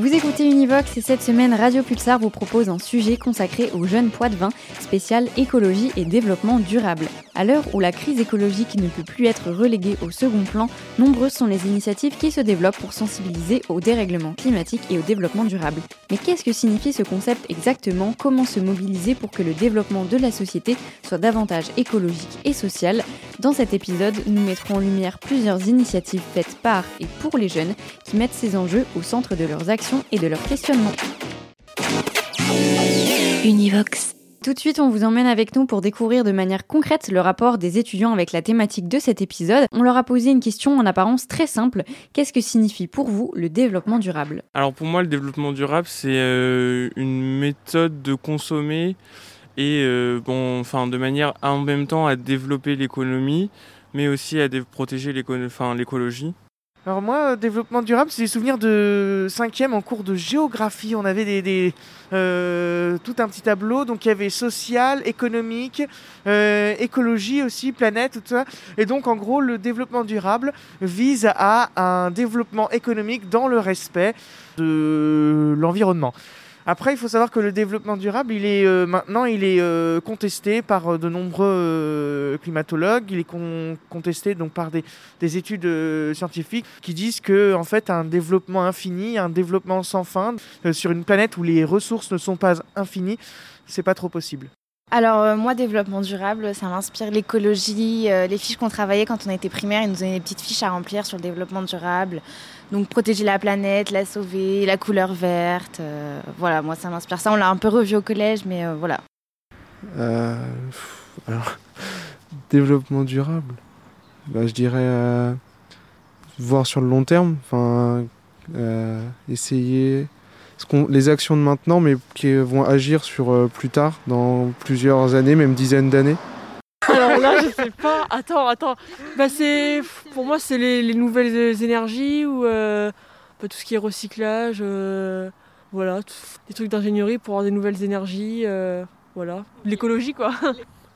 Vous écoutez Univox et cette semaine Radio Pulsar vous propose un sujet consacré aux jeunes poids de vin spécial écologie et développement durable. À l'heure où la crise écologique ne peut plus être reléguée au second plan, nombreuses sont les initiatives qui se développent pour sensibiliser au dérèglement climatique et au développement durable. Mais qu'est-ce que signifie ce concept exactement? Comment se mobiliser pour que le développement de la société soit davantage écologique et social? Dans cet épisode, nous mettrons en lumière plusieurs initiatives faites par et pour les jeunes qui mettent ces enjeux au centre de leurs actions et de leurs questionnements. Univox. Tout de suite, on vous emmène avec nous pour découvrir de manière concrète le rapport des étudiants avec la thématique de cet épisode. On leur a posé une question en apparence très simple. Qu'est-ce que signifie pour vous le développement durable? Alors pour moi, le développement durable, c'est euh, une méthode de consommer et euh, bon, enfin, de manière en même temps à développer l'économie, mais aussi à protéger l'écologie. Alors moi, euh, développement durable, c'est des souvenirs de cinquième en cours de géographie. On avait des, euh, tout un petit tableau, donc il y avait social, économique, euh, écologie aussi, planète, tout ça. Et donc en gros, le développement durable vise à un développement économique dans le respect de l'environnement. Après, il faut savoir que le développement durable, il est euh, maintenant, il est euh, contesté par euh, de nombreux climatologues. Il est contesté donc par des, des études scientifiques qui disent que en fait, un développement infini, un développement sans fin sur une planète où les ressources ne sont pas infinies, c'est pas trop possible. Alors euh, moi, développement durable, ça m'inspire l'écologie, euh, les fiches qu'on travaillait quand on était primaire, ils nous donnaient des petites fiches à remplir sur le développement durable. Donc protéger la planète, la sauver, la couleur verte. Euh, voilà, moi ça m'inspire ça. On l'a un peu revu au collège, mais voilà. alors, développement durable, bah, je dirais voir sur le long terme, enfin essayer les actions de maintenant, mais qui vont agir sur euh, plus tard, dans plusieurs années, même dizaines d'années Alors là, je sais pas. Attends, attends. Bah, c'est, pour moi, c'est les, nouvelles énergies ou euh, bah, tout ce qui est recyclage. Euh, voilà, des trucs d'ingénierie pour avoir des nouvelles énergies. voilà, l'écologie quoi.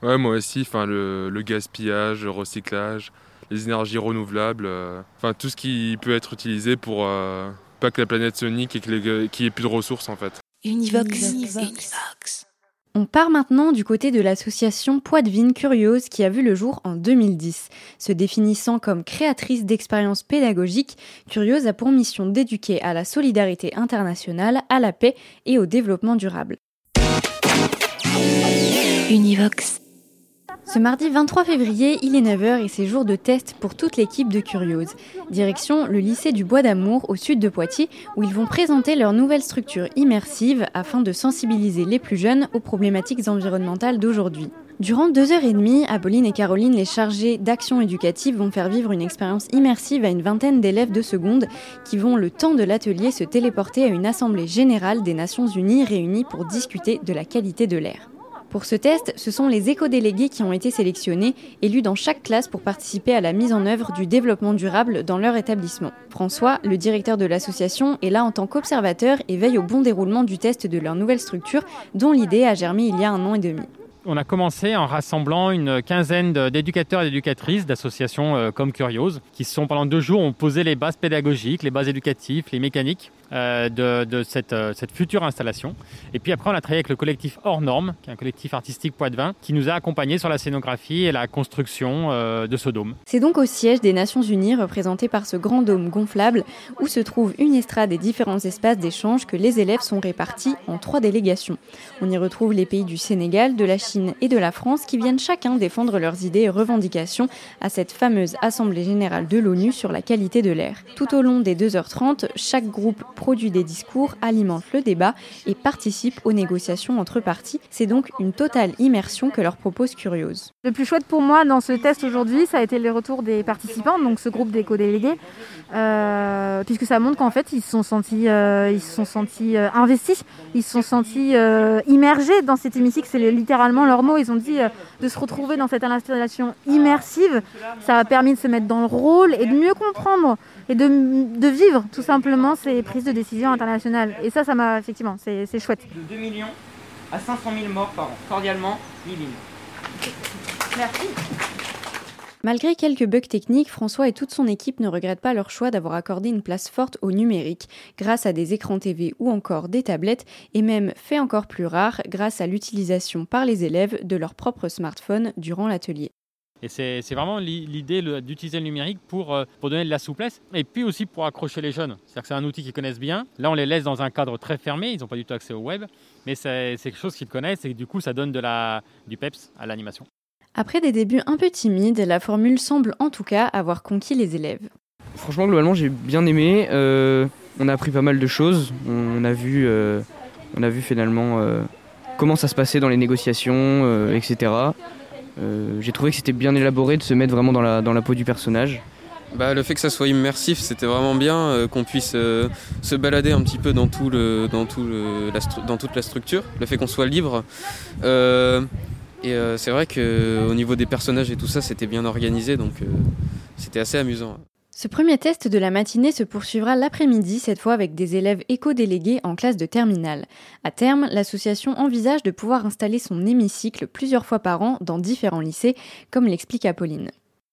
Ouais, moi aussi. Enfin, le, le gaspillage, le recyclage, les énergies renouvelables. Enfin, tout ce qui peut être utilisé pour pas que la planète sonique et qu'il n'y ait plus de ressources en fait. Univox. On part maintenant du côté de l'association Poitvine Curieuse qui a vu le jour en 2010. Se définissant comme créatrice d'expériences pédagogiques, Curieuse a pour mission d'éduquer à la solidarité internationale, à la paix et au développement durable. Univox. Ce mardi 23 février, il est 9h et c'est jour de test pour toute l'équipe de Curiose. Direction le lycée du Bois d'Amour au sud de Poitiers où ils vont présenter leur nouvelle structure immersive afin de sensibiliser les plus jeunes aux problématiques environnementales d'aujourd'hui. Durant deux heures et demie, Apolline et Caroline, les chargés d'action éducative, vont faire vivre une expérience immersive à une vingtaine d'élèves de seconde qui vont, le temps de l'atelier, se téléporter à une assemblée générale des Nations Unies réunies pour discuter de la qualité de l'air. Pour ce test, ce sont les éco-délégués qui ont été sélectionnés, élus dans chaque classe pour participer à la mise en œuvre du développement durable dans leur établissement. François, le directeur de l'association, est là en tant qu'observateur et veille au bon déroulement du test de leur nouvelle structure, dont l'idée a germé il y a un an et demi. On a commencé en rassemblant une quinzaine d'éducateurs et d'éducatrices d'associations euh, comme Curiose, qui sont pendant deux jours ont posé les bases pédagogiques, les bases éducatives, les mécaniques euh, de, cette, euh, cette, future installation. Et puis après, on a travaillé avec le collectif Hors Normes, qui est un collectif artistique Poitvin, qui nous a accompagnés sur la scénographie et la construction euh, de ce dôme. C'est donc au siège des Nations Unies, représenté par ce grand dôme gonflable, où se trouve une estrade et différents espaces d'échange que les élèves sont répartis en trois délégations. On y retrouve les pays du Sénégal, de la Chine et de la France qui viennent chacun défendre leurs idées et revendications à cette fameuse Assemblée générale de l'ONU sur la qualité de l'air. Tout au long des 2h30, chaque groupe produit des discours, alimente le débat et participe aux négociations entre parties. C'est donc une totale immersion que leur propose Curiose. Le plus chouette pour moi dans ce test aujourd'hui, ça a été les retours des participants, donc ce groupe d'éco-délégués, euh, puisque ça montre qu'en fait ils se sont sentis, euh, ils se sont sentis euh, investis, ils se sont sentis immergés dans cet hémicycle. C'est littéralement leur mot. Ils ont dit de se retrouver dans cette installation immersive. Ça a permis de se mettre dans le rôle et de mieux comprendre et de, de vivre tout simplement ces prises de décision internationales. Et ça, ça m'a effectivement, c'est c'est chouette. De 2 millions à 500 000 morts par an. Cordialement, Liline. Merci. Malgré quelques bugs techniques, François et toute son équipe ne regrettent pas leur choix d'avoir accordé une place forte au numérique, grâce à des écrans TV ou encore des tablettes, et même, fait encore plus rare, grâce à l'utilisation par les élèves de leur propre smartphone durant l'atelier. Et c'est vraiment l'i- l'idée d'utiliser le numérique pour, euh, pour donner de la souplesse et puis aussi pour accrocher les jeunes. C'est-à-dire que c'est un outil qu'ils connaissent bien. Là, on les laisse dans un cadre très fermé, ils n'ont pas du tout accès au web, mais c'est quelque chose qu'ils connaissent et du coup, ça donne du peps à l'animation. Après des débuts un peu timides, la formule semble en tout cas avoir conquis les élèves. Franchement, globalement, j'ai bien aimé. Euh, on a appris pas mal de choses. On a vu, euh, on a vu finalement euh, comment ça se passait dans les négociations, euh, etc. Euh, j'ai trouvé que c'était bien élaboré de se mettre vraiment dans la, dans la peau du personnage. Bah, le fait que ça soit immersif, c'était vraiment bien, euh, qu'on puisse euh, se balader un petit peu dans, tout le, dans, tout le, la dans toute la structure, le fait qu'on soit libre. Euh, et euh, c'est vrai qu'au niveau des personnages et tout ça, c'était bien organisé, donc euh, c'était assez amusant. Ce premier test de la matinée se poursuivra l'après-midi, cette fois avec des élèves éco-délégués en classe de terminale. À terme, l'association envisage de pouvoir installer son hémicycle plusieurs fois par an dans différents lycées, comme l'explique Apolline.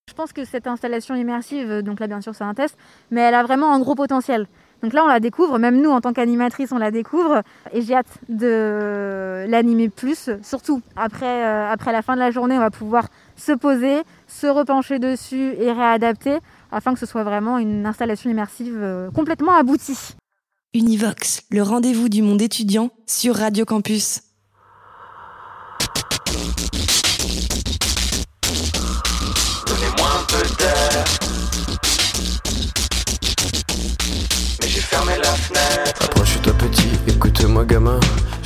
Je pense que cette installation immersive, donc là bien sûr c'est un test, mais elle a vraiment un gros potentiel. Donc là on la découvre, même nous en tant qu'animatrice on la découvre, et j'ai hâte de l'animer plus, surtout après, euh, après la fin de la journée on va pouvoir se poser, se repencher dessus et réadapter, afin que ce soit vraiment une installation immersive euh, complètement aboutie. Univox, le rendez-vous du monde étudiant sur Radio Campus. Fermé la fenêtre. Approche-toi petit, écoute-moi gamin.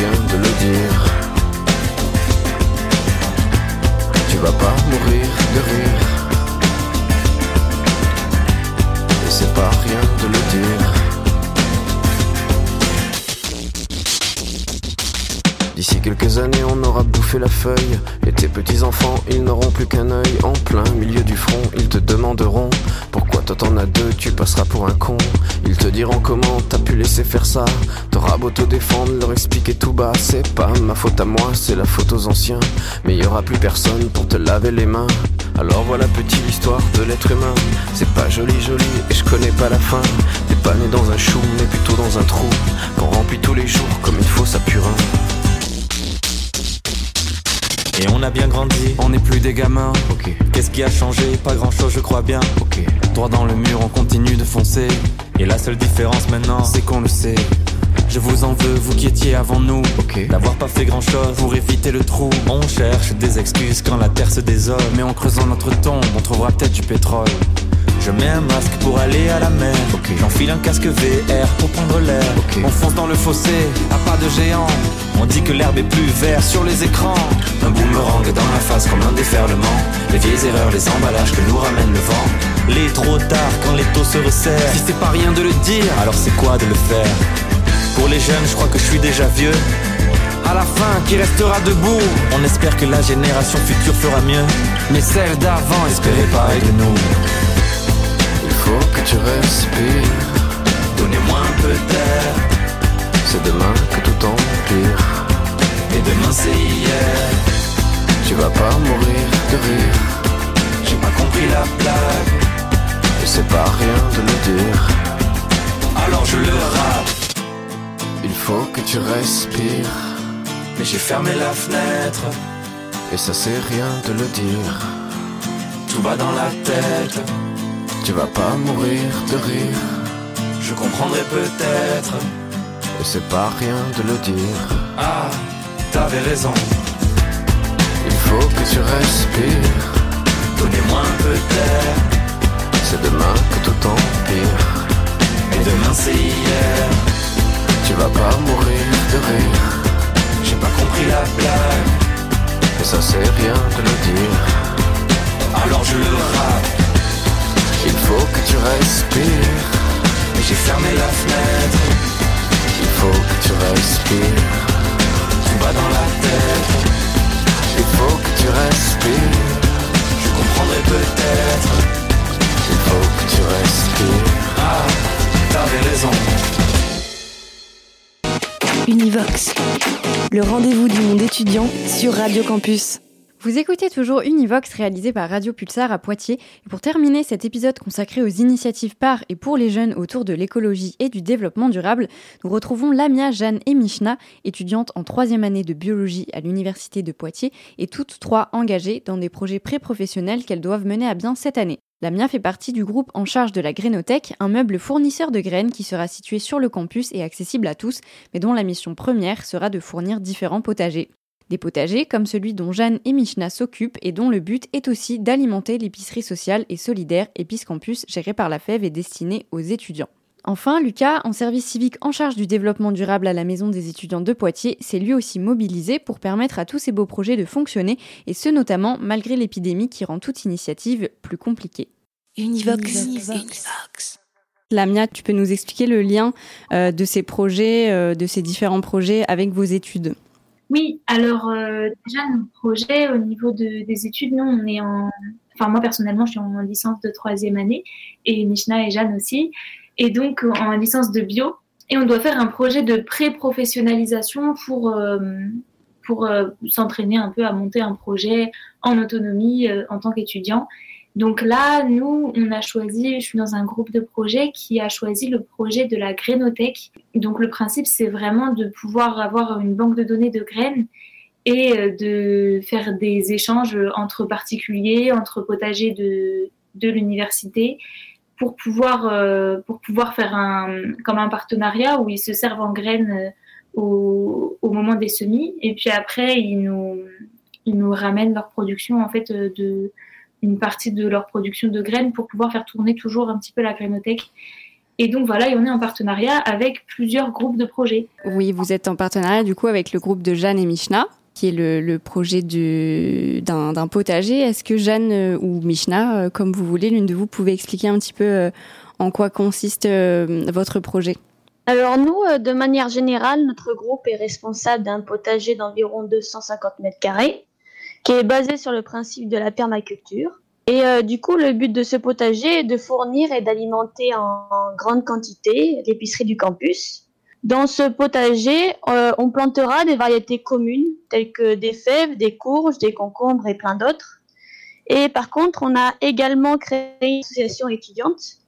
Ça c'est rien de la feuille. Et tes petits-enfants, ils n'auront plus qu'un œil. En plein milieu du front, ils te demanderont Pourquoi toi t'en as deux, tu passeras pour un con. Ils te diront comment t'as pu laisser faire ça. T'auras beau te défendre, leur expliquer tout bas. C'est pas ma faute à moi, c'est la faute aux anciens. Mais y aura plus personne pour te laver les mains. Alors voilà petit l'histoire de l'être humain. C'est pas joli joli et je connais pas la fin. T'es pas né dans un chou, mais plutôt dans un trou. Qu'on remplit tous les jours comme il faut sa purin. Et on a bien grandi, on n'est plus des gamins. Qu'est-ce qui a changé? Pas grand chose, je crois bien. Droit dans le mur, on continue de foncer. Et la seule différence maintenant, c'est qu'on le sait. Je vous en veux, vous qui étiez avant nous. D'avoir pas fait grand chose pour éviter le trou. On cherche des excuses quand la terre se désole. Mais en creusant notre tombe, on trouvera peut-être du pétrole. Je mets un masque pour aller à la mer. J'enfile un casque VR pour prendre l'air. On fonce dans le fossé, à pas de géant. On dit que l'herbe est plus verte sur les écrans. Un boomerang dans la face comme un déferlement. Les vieilles erreurs, les emballages que nous ramène le vent. Les trop tard quand les taux se resserrent. Si c'est pas rien de le dire, alors c'est quoi de le faire? Pour les jeunes, je crois que je suis déjà vieux. À la fin, qui restera debout? On espère que la génération future fera mieux. Mais celle d'avant espérait pareil de nous. J'ai pas compris la blague. Et c'est pas rien de le dire. Alors je le rappe. Il faut que tu respires. Mais j'ai fermé la fenêtre. Et ça c'est rien de le dire. Tout va dans la tête. Tu vas pas mourir de rire. Je comprendrai peut-être. Et c'est pas rien de le dire. Ah, t'avais raison. Il faut que tu respires. Donnez-moi un peu d'air. C'est demain que tout empire. Et demain c'est hier. Tu vas pas mourir de rire. J'ai pas compris la blague. Et ça c'est rien de le dire. Alors je le rappe. Il faut que tu respires. Mais j'ai fermé la fenêtre. Il faut que tu respires. Tout va dans la tête. Faut que tu respires. Je comprendrai peut-être. Il faut que tu respires. Ah, t'avais raison. Univox, le rendez-vous du monde étudiant sur Radio Campus. Vous écoutez toujours Univox réalisé par Radio Pulsar à Poitiers. Pour terminer cet épisode consacré aux initiatives par et pour les jeunes autour de l'écologie et du développement durable, nous retrouvons Lamia, Jeanne et Michna, étudiantes en troisième année de biologie à l'Université de Poitiers et toutes trois engagées dans des projets pré-professionnels qu'elles doivent mener à bien cette année. Lamia fait partie du groupe en charge de la Grainothèque, un meuble fournisseur de graines qui sera situé sur le campus et accessible à tous, mais dont la mission première sera de fournir différents potagers. Des potagers comme celui dont Jeanne et Michna s'occupent et dont le but est aussi d'alimenter l'épicerie sociale et solidaire Épice Campus gérée par la FEV et destinée aux étudiants. Enfin, Lucas, en service civique en charge du développement durable à la Maison des étudiants de Poitiers, s'est lui aussi mobilisé pour permettre à tous ces beaux projets de fonctionner, et ce notamment malgré l'épidémie qui rend toute initiative plus compliquée. Univox. Univox. Lamia, tu peux nous expliquer le lien euh, de ces projets, euh, de ces différents projets avec vos études? Oui, alors euh, déjà nos projets au niveau de, des études, nous on est en, enfin moi personnellement je suis en licence de troisième année et Mishna et Jeanne aussi, et donc en licence de bio et on doit faire un projet de pré-professionnalisation pour euh, euh, s'entraîner un peu à monter un projet en autonomie en tant qu'étudiant. Donc là, nous, on a choisi, je suis dans un groupe de projet qui a choisi le projet de la grainothèque. Donc le principe, c'est vraiment de pouvoir avoir une banque de données de graines et euh, de faire des échanges entre particuliers, entre potagers de, de l'université pour pouvoir, euh, pour pouvoir faire un, comme un partenariat où ils se servent en graines euh, au, au moment des semis et puis après ils nous, ils nous ramènent leur production en fait de une partie de leur production de graines pour pouvoir faire tourner toujours un petit peu la grainothèque. Et donc voilà, et on est en partenariat avec plusieurs groupes de projets. Oui, vous êtes en partenariat du coup avec le groupe de Jeanne et Michna, qui est le, le projet du- d'un potager. Est-ce que Jeanne euh, ou Michna, euh, comme vous voulez, l'une de vous pouvez expliquer un petit peu euh, en quoi consiste euh, votre projet? Alors nous, de manière générale, notre groupe est responsable d'un potager d'environ 250 mètres carrés, qui est basé sur le principe de la permaculture. Et euh, du coup, le but de ce potager est de fournir et d'alimenter en, grande quantité l'épicerie du campus. Dans ce potager, euh, on plantera des variétés communes telles que des fèves, des courges, des concombres et plein d'autres. Et par contre, on a également créé une association étudiante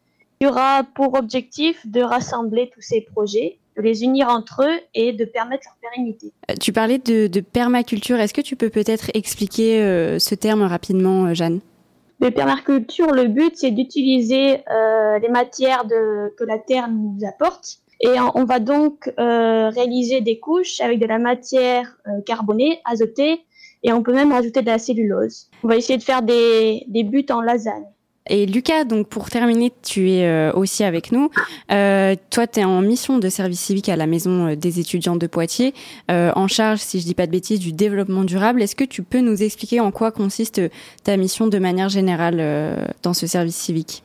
y aura pour objectif de rassembler tous ces projets, de les unir entre eux et de permettre leur pérennité. Euh, Tu parlais de, de permaculture. Est-ce que tu peux peut-être expliquer euh, ce terme rapidement, euh, Jeanne? De permaculture, le but, c'est d'utiliser euh, les matières de, que la Terre nous apporte. Et on, va donc euh, réaliser des couches avec de la matière carbonée, azotée, et on peut même rajouter de la cellulose. On va essayer de faire des, des buts en lasagne. Et Lucas, donc pour terminer, tu es euh, aussi avec nous. Euh, toi, tu es en mission de service civique à la Maison euh, des étudiants de Poitiers, en charge, si je dis pas de bêtises, du développement durable. Est-ce que tu peux nous expliquer en quoi consiste ta mission de manière générale dans ce service civique?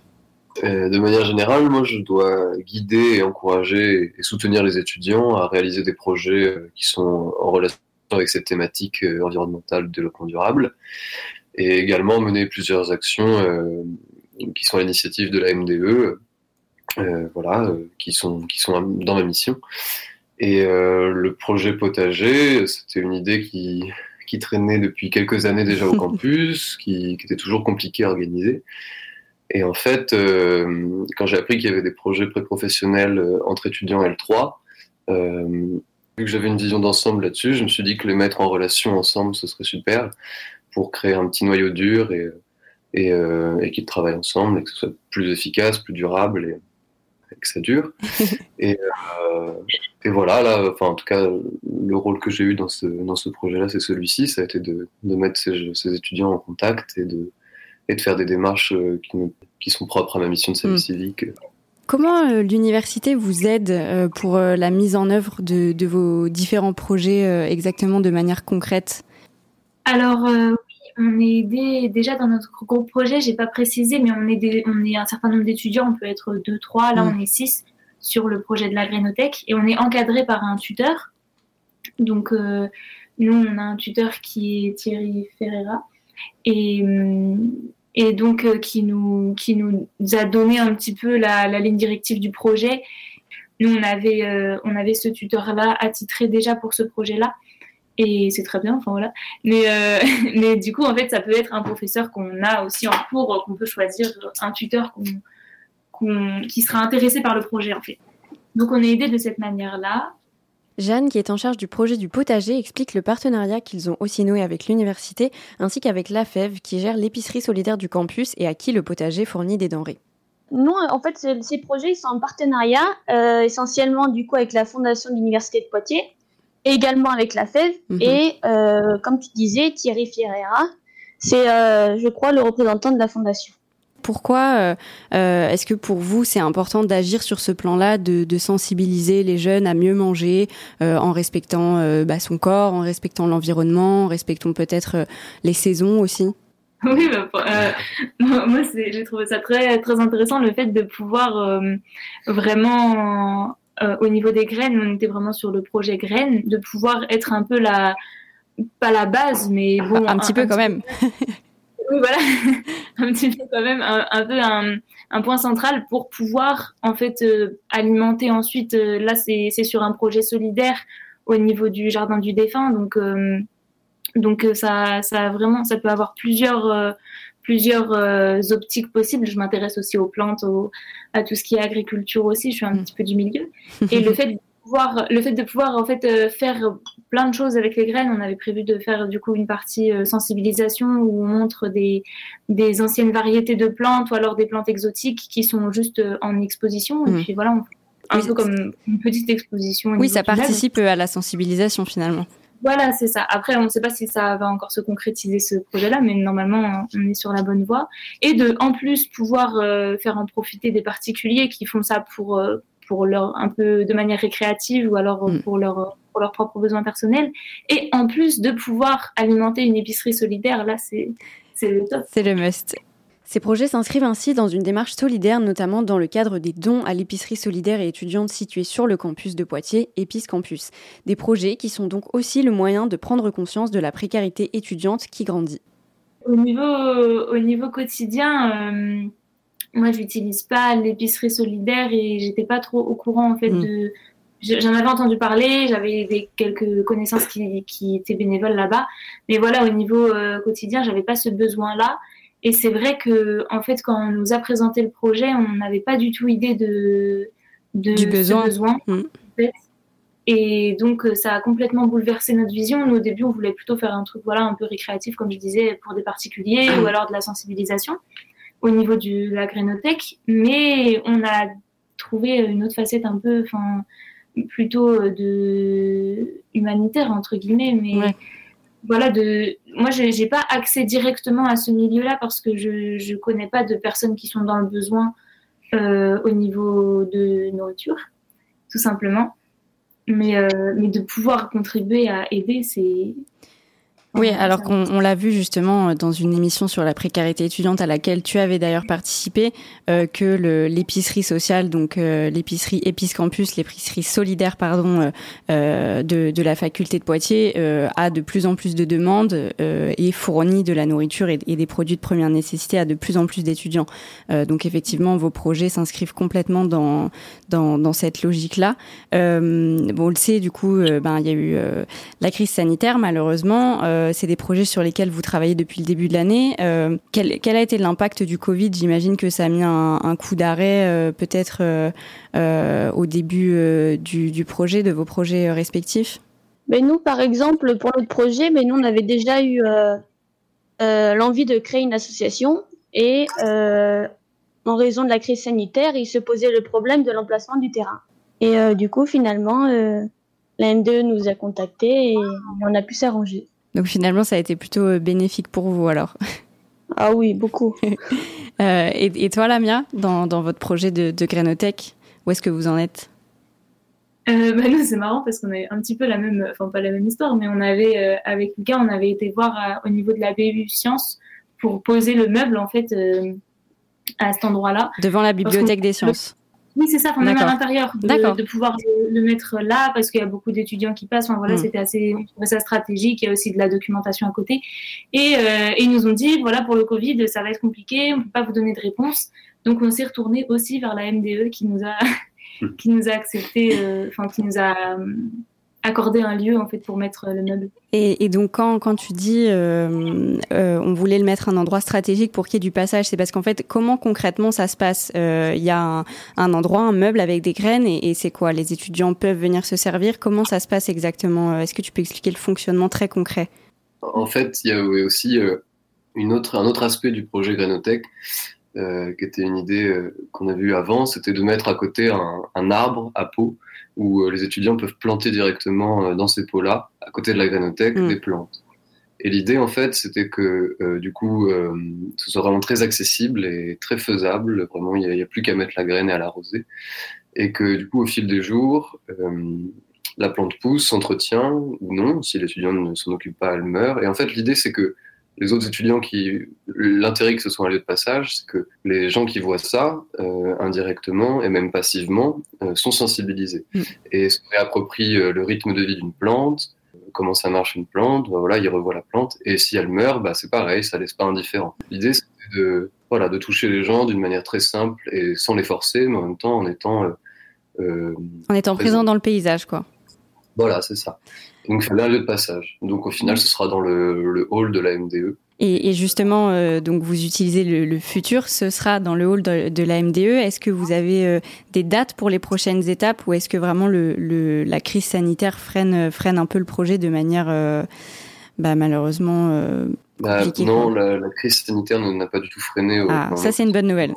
De manière générale, moi, je dois guider et encourager et soutenir les étudiants à réaliser des projets qui sont en relation avec cette thématique environnementale, développement durable, et également mener plusieurs actions qui sont à l'initiative de la MDE, euh, voilà, euh, qui sont qui sont dans ma mission. Et euh, le projet potager, c'était une idée qui qui traînait depuis quelques années déjà au campus, qui, qui était toujours compliquée à organiser. Et en fait, euh, quand j'ai appris qu'il y avait des projets pré-professionnels entre étudiants L3, euh, vu que j'avais une vision d'ensemble là-dessus, je me suis dit que les mettre en relation ensemble, ce serait super pour créer un petit noyau dur et, et, euh, et qu'ils travaillent ensemble et que ce soit plus efficace, plus durable et, et que ça dure. et, euh, et voilà, là, enfin, en tout cas, le rôle que j'ai eu dans ce, dans ce projet-là, c'est celui-ci. Ça a été de, de mettre ces, ces étudiants en contact et de, et de faire des démarches euh, qui, me- qui sont propres à ma mission de service Mm. civique. Comment euh, l'université vous aide euh, pour euh, la mise en œuvre de, de vos différents projets euh, exactement de manière concrète? Alors euh, on est aidé déjà dans notre groupe projet, j'ai pas précisé, mais on est, des- on est un certain nombre d'étudiants, on peut être deux, trois, là Mm. on est six sur le projet de la grénothèque et on est encadré par un tuteur. Donc euh, nous, on a un tuteur qui est Thierry Ferreira et, et donc euh, qui, nous, qui nous a donné un petit peu la, la ligne directive du projet. Nous, on avait, euh, on avait ce tuteur-là attitré déjà pour ce projet-là et c'est très bien, enfin voilà. Mais, euh, mais du coup, en fait, ça peut être un professeur qu'on a aussi en cours, euh, qu'on peut choisir, un tuteur qui sera intéressé par le projet, en fait. Donc, on est aidé de cette manière-là. Jeanne, qui est en charge du projet du potager, explique le partenariat qu'ils ont aussi noué avec l'université, ainsi qu'avec l'AFEV, qui gère l'épicerie solidaire du campus et à qui le potager fournit des denrées. Nous, en fait, ce- ces projets ils sont en partenariat euh, essentiellement du coup avec la fondation de l'université de Poitiers, également avec la FEV Mhm. et euh, comme tu disais Thierry Ferreira, c'est euh, je crois le représentant de la fondation. Pourquoi euh, est-ce que pour vous c'est important d'agir sur ce plan-là, de, de sensibiliser les jeunes à mieux manger euh, en respectant euh, bah, son corps, en respectant l'environnement, en respectant peut-être euh, les saisons aussi? Oui, bah, euh, moi, j'ai trouvé ça très, très intéressant, le fait de pouvoir euh, vraiment, euh, au niveau des graines, on était vraiment sur le projet graines, de pouvoir être un peu la, pas la base, mais bon. un petit peu quand même. Oui, voilà, un petit peu quand même, un, peu un, point central pour pouvoir en fait euh, alimenter ensuite. euh, là, c'est c'est sur un projet solidaire au niveau du jardin du défunt, donc euh, donc euh, ça ça vraiment ça peut avoir plusieurs euh, plusieurs euh, optiques possibles. Je m'intéresse aussi aux plantes, au- à tout ce qui est agriculture aussi. Je suis un petit peu du milieu et le fait de pouvoir le fait de pouvoir en fait euh, faire plein de choses avec les graines. On avait prévu de faire du coup une partie sensibilisation où on montre des, des anciennes variétés de plantes ou alors des plantes exotiques qui sont juste en exposition. Et puis voilà, on un peu comme une petite exposition. Oui, ça participe à la sensibilisation finalement. Voilà, c'est ça. Après, on ne sait pas si ça va encore se concrétiser ce projet-là, mais normalement, on est sur la bonne voie. Et de, en plus, pouvoir euh, faire en profiter des particuliers qui font ça pour, euh, pour leur, un peu de manière récréative ou alors euh, pour leur, pour leurs propres besoins personnels. Et en plus de pouvoir alimenter une épicerie solidaire, là, c'est, c'est le top. C'est le must. Ces projets s'inscrivent ainsi dans une démarche solidaire, notamment dans le cadre des dons à l'épicerie solidaire et étudiante située sur le campus de Poitiers, Épice Campus. Des projets qui sont donc aussi le moyen de prendre conscience de la précarité étudiante qui grandit. Au niveau, au niveau quotidien, euh, moi, j'utilise pas l'épicerie solidaire et j'étais pas trop au courant en fait Mm. de. je- J'en avais entendu parler, j'avais quelques connaissances qui, qui étaient bénévoles là-bas, mais voilà, au niveau euh, quotidien, j'avais pas ce besoin-là. Et c'est vrai que en fait, quand on nous a présenté le projet, on n'avait pas du tout idée de, de Du besoin. besoin. Mm. en fait. Et donc, euh, ça a complètement bouleversé notre vision. Nous, au début, on voulait plutôt faire un truc voilà, un peu récréatif, comme je disais, pour des particuliers ou alors de la sensibilisation au niveau de la grénothèque. Mais on a trouvé une autre facette un peu, enfin, plutôt euh, de humanitaire, entre guillemets. Mais Ouais. Voilà, de... moi, j'ai j'ai pas accès directement à ce milieu-là parce que je je connais pas de personnes qui sont dans le besoin euh, au niveau de nourriture, tout simplement. Mais, euh, mais de pouvoir contribuer à aider, c'est. Oui, alors qu'on on l'a vu justement dans une émission sur la précarité étudiante à laquelle tu avais d'ailleurs participé, euh, que l'épicerie sociale, donc euh, l'épicerie Épice Campus, l'épicerie solidaire, pardon, euh, euh, de, de la faculté de Poitiers, euh, a de plus en plus de demandes euh, et fournit de la nourriture et, et des produits de première nécessité à de plus en plus d'étudiants. Euh, donc effectivement, vos projets s'inscrivent complètement dans, dans, cette logique-là. Euh, on le sait, du coup, euh, ben il y a eu euh, la crise sanitaire malheureusement. Euh, euh, c'est des projets sur lesquels vous travaillez depuis le début de l'année. Euh, quel, a été l'impact du Covid? J'imagine que ça a mis un, coup d'arrêt euh, peut-être euh, au début du, projet, de vos projets respectifs? Mais nous, par exemple, pour notre projet, mais nous, on avait déjà eu l'envie de créer une association et en raison de la crise sanitaire, il se posait le problème de l'emplacement du terrain. Et euh, du coup, finalement, euh, la M2 nous a contactés et on a pu s'arranger. Donc finalement, ça a été plutôt euh, bénéfique pour vous alors? Ah oui, beaucoup. euh, et, et, toi, Lamia, dans, dans votre projet de, de Granotech, où est-ce que vous en êtes? Euh, bah nous c'est marrant parce qu'on a un petit peu la même, enfin pas la même histoire, mais on avait euh, avec Lucas, on avait été voir à, au niveau de la BU Sciences pour poser le meuble en fait euh, à cet endroit-là. Devant la bibliothèque des sciences. Oui, c'est ça, enfin, même à l'intérieur, de, de, pouvoir le, le, mettre là, parce qu'il y a beaucoup d'étudiants qui passent. Enfin, voilà, mmh. c'était assez, on trouvait ça stratégique. Il y a aussi de la documentation à côté. Et, euh, et ils nous ont dit, voilà, pour le Covid, ça va être compliqué, on peut pas vous donner de réponse. Donc, on s'est retourné aussi vers la MDE qui nous a, qui nous a accepté, enfin, euh, qui nous a accorder un lieu en fait pour mettre le meuble. Et, et donc quand, quand tu dis euh, euh, on voulait le mettre à un endroit stratégique pour qu'il y ait du passage, c'est parce qu'en fait comment concrètement ça se passe? Il euh, y a un, un, endroit, un meuble avec des graines et, et c'est quoi? Les étudiants peuvent venir se servir? Comment ça se passe exactement? Est-ce que tu peux expliquer le fonctionnement très concret? En fait, il y a aussi une autre, un autre aspect du projet Granotech. Euh, qui était une idée euh, qu'on a vue avant, c'était de mettre à côté un, un arbre à pot où euh, les étudiants peuvent planter directement dans ces pots-là, à côté de la granothèque, mmh. des plantes. Et l'idée, en fait, c'était que euh, du coup, euh, ce soit vraiment très accessible et très faisable. Vraiment, il n'y a, a, plus qu'à mettre la graine et à l'arroser. Et que du coup, au fil des jours, euh, la plante pousse, s'entretient ou non. Si l'étudiant ne s'en occupe pas, elle meurt. Et en fait, l'idée, c'est que les autres étudiants qui l'intérêt que ce soit un lieu de passage, c'est que les gens qui voient ça euh, indirectement et même passivement euh, sont sensibilisés mmh. et se réapproprient euh, le rythme de vie d'une plante, comment ça marche une plante, bah voilà, ils revoient la plante et si elle meurt, bah c'est pareil, ça laisse pas indifférent. L'idée c'est de voilà de toucher les gens d'une manière très simple et sans les forcer, mais en même temps en étant en étant présent dans le paysage quoi. Voilà, c'est ça. Donc, il fallait un lieu de passage. Donc, au final, ce sera dans le, le hall de la MDE. Et, et justement, euh, donc vous utilisez le, le, futur, ce sera dans le hall de, de la MDE. Est-ce que vous avez euh, des dates pour les prochaines étapes ou est-ce que vraiment le, la crise sanitaire freine, freine un peu le projet de manière euh, bah, malheureusement bah, Non, la, la, crise sanitaire n'a pas du tout freiné. Ah, ça c'est une bonne nouvelle.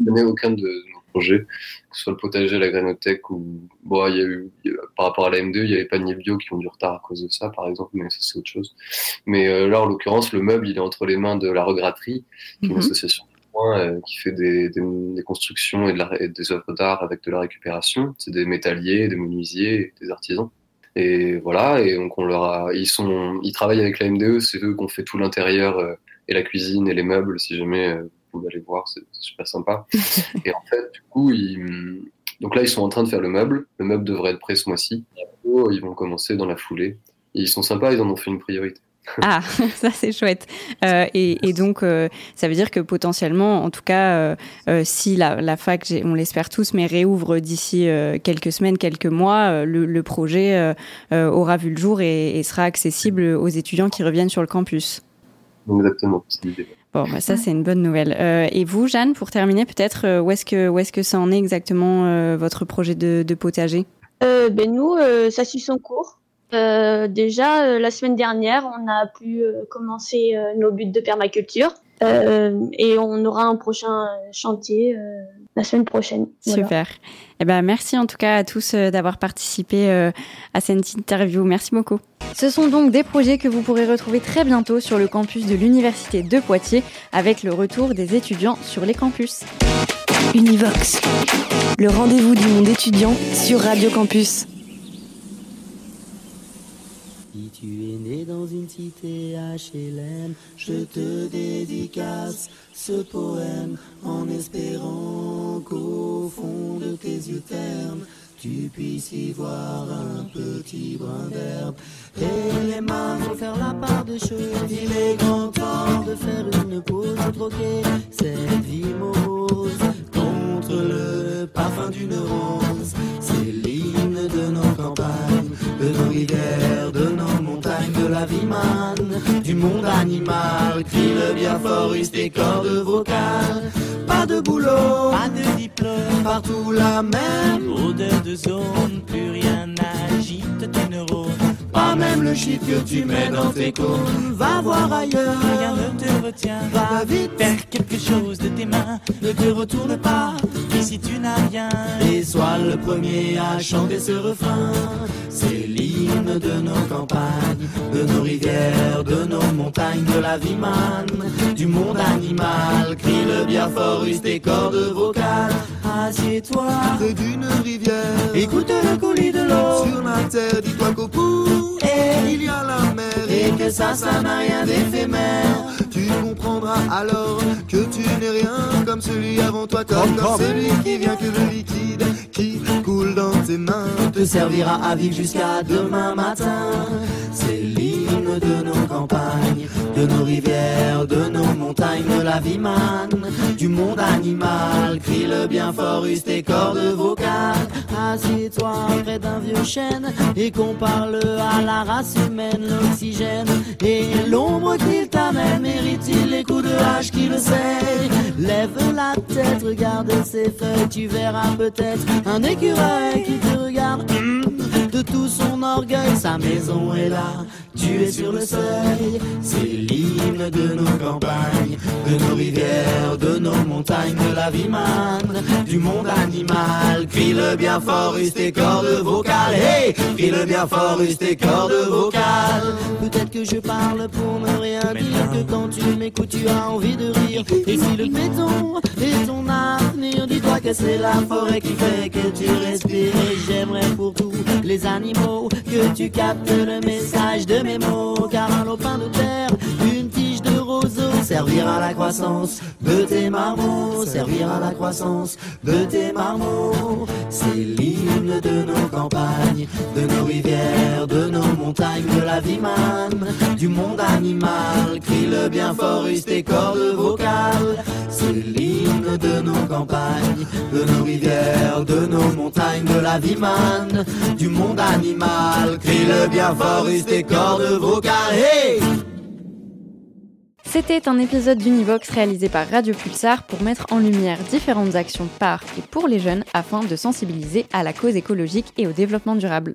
Freiné aucun de, que ce soit le potager, la granothèque ou bon, il y a eu a, par rapport à la M2, il y avait pas de bio qui ont du retard à cause de ça, par exemple, mais ça c'est autre chose. Mais euh, là, en l'occurrence, le meuble, il est entre les mains de la Regraterie, qui est une mm -hmm. association euh, qui fait des, des, des, constructions et, de la, et des œuvres d'art avec de la récupération. C'est des métalliers, des menuisiers, des artisans. Et voilà, et donc on leur a, ils sont, ils travaillent avec la MDE, c'est eux qui ont fait tout l'intérieur euh, et la cuisine et les meubles, si jamais vous allez voir, c'est super sympa. et en fait, du coup, ils... donc là, ils sont en train de faire le meuble. Le meuble devrait être prêt ce mois-ci. Ils vont commencer dans la foulée. Et ils sont sympas, ils en ont fait une priorité. ah, ça c'est chouette. Euh, et, et, donc, euh, ça veut dire que potentiellement, en tout cas, euh, si la, la fac, on l'espère tous, mais réouvre d'ici quelques semaines, quelques mois, le, le, projet aura vu le jour et, et, sera accessible aux étudiants qui reviennent sur le campus. Exactement, c'est l'idée. Bon, bah ça c'est une bonne nouvelle. Euh, et vous, Jeanne, pour terminer, peut-être où est-ce que où est-ce que ça en est exactement euh, votre projet de, de potager? Euh, Ben nous, ça suit son cours. déjà la semaine dernière, on a pu commencer nos buts de permaculture et on aura un prochain chantier la semaine prochaine. Voilà. Super. Eh ben merci en tout cas à tous d'avoir participé à cette interview. Merci beaucoup. Ce sont donc des projets que vous pourrez retrouver très bientôt sur le campus de l'Université de Poitiers avec le retour des étudiants sur les campus. Univox, le rendez-vous du monde étudiant sur Radio Campus. Si tu es né dans une cité HLM, je te dédicace ce poème en espérant qu'au fond de tes yeux tu puisses y voir un petit brin d'herbe. Et les mains vont faire la part des choses. Il est grand temps de faire une pause, de troquer cette vie contre le parfum d'une rose. C'est l'hymne de nos campagnes, de nos rivières, de nos de la vie manne monde animal. Crie le bien fort, tes cordes vocales. Pas de boulot, pas de diplôme, partout la même odeur de zone, plus rien n'agite tes neurones. Pas même le shit que tu mets dans tes cônes. Va voir ailleurs, rien ne te retient. Va vite, faire quelque chose de tes mains. Ne te retourne pas, ici tu n'as rien. Et sois le premier à chanter ce refrain. C'est l'hymne de nos campagnes, de nos rivières, de nos montagnes, de la vie manne, du monde animal. Crie le bien fort, use tes cordes vocales. Assieds-toi près d'une rivière. Écoute le coulis de l'eau sur la terre. Dis-toi qu'au bout, et il y a la. Et que ça, ça n'a rien d'éphémère. Tu comprendras alors que tu n'es rien comme celui avant toi, comme, comme celui qui vient que le liquide qui coule dans tes mains te servira à vivre jusqu'à demain matin. C'est de nos campagnes, de nos rivières, de nos montagnes, de la vie manne, du monde animal. Crie le bien fort, use tes cordes vocales. Assieds-toi près d'un vieux chêne et qu'on parle à la race humaine, l'oxygène et l'ombre qu'il t'amène. Mérite-t-il les coups de hache qui le sait Lève la tête, regarde ses feuilles, tu verras peut-être un écureuil qui te regarde de tout son orgueil. Sa maison est là, tu es sur le seuil. C'est l'hymne de nos campagnes, de nos rivières, de nos montagnes, de la vie manne, du monde animal. Crie le bien fort, use tes cordes vocales. Hey, crie le bien fort, use tes cordes vocales. Peut-être que je parle pour ne rien dire, que quand tu m'écoutes, tu as envie de rire. Et si le béton est ton avenir, dis-toi que c'est la forêt qui fait que tu respires. Et j'aimerais pour tous les animaux que tu captes le message de mes anymore. Croissance de tes marmots. Servira à la croissance de tes marmots. C'est l'hymne de nos campagnes, de nos rivières, de nos montagnes, de la vie manne, du monde animal. Crie le bien fort, use tes cordes vocales. C'est l'hymne de nos campagnes, de nos rivières, de nos montagnes, de la vie manne, du monde animal. Crie le bien fort, use tes cordes vocales. C'était un épisode d'Univox réalisé par Radio Pulsar pour mettre en lumière différentes actions par et pour les jeunes afin de sensibiliser à la cause écologique et au développement durable.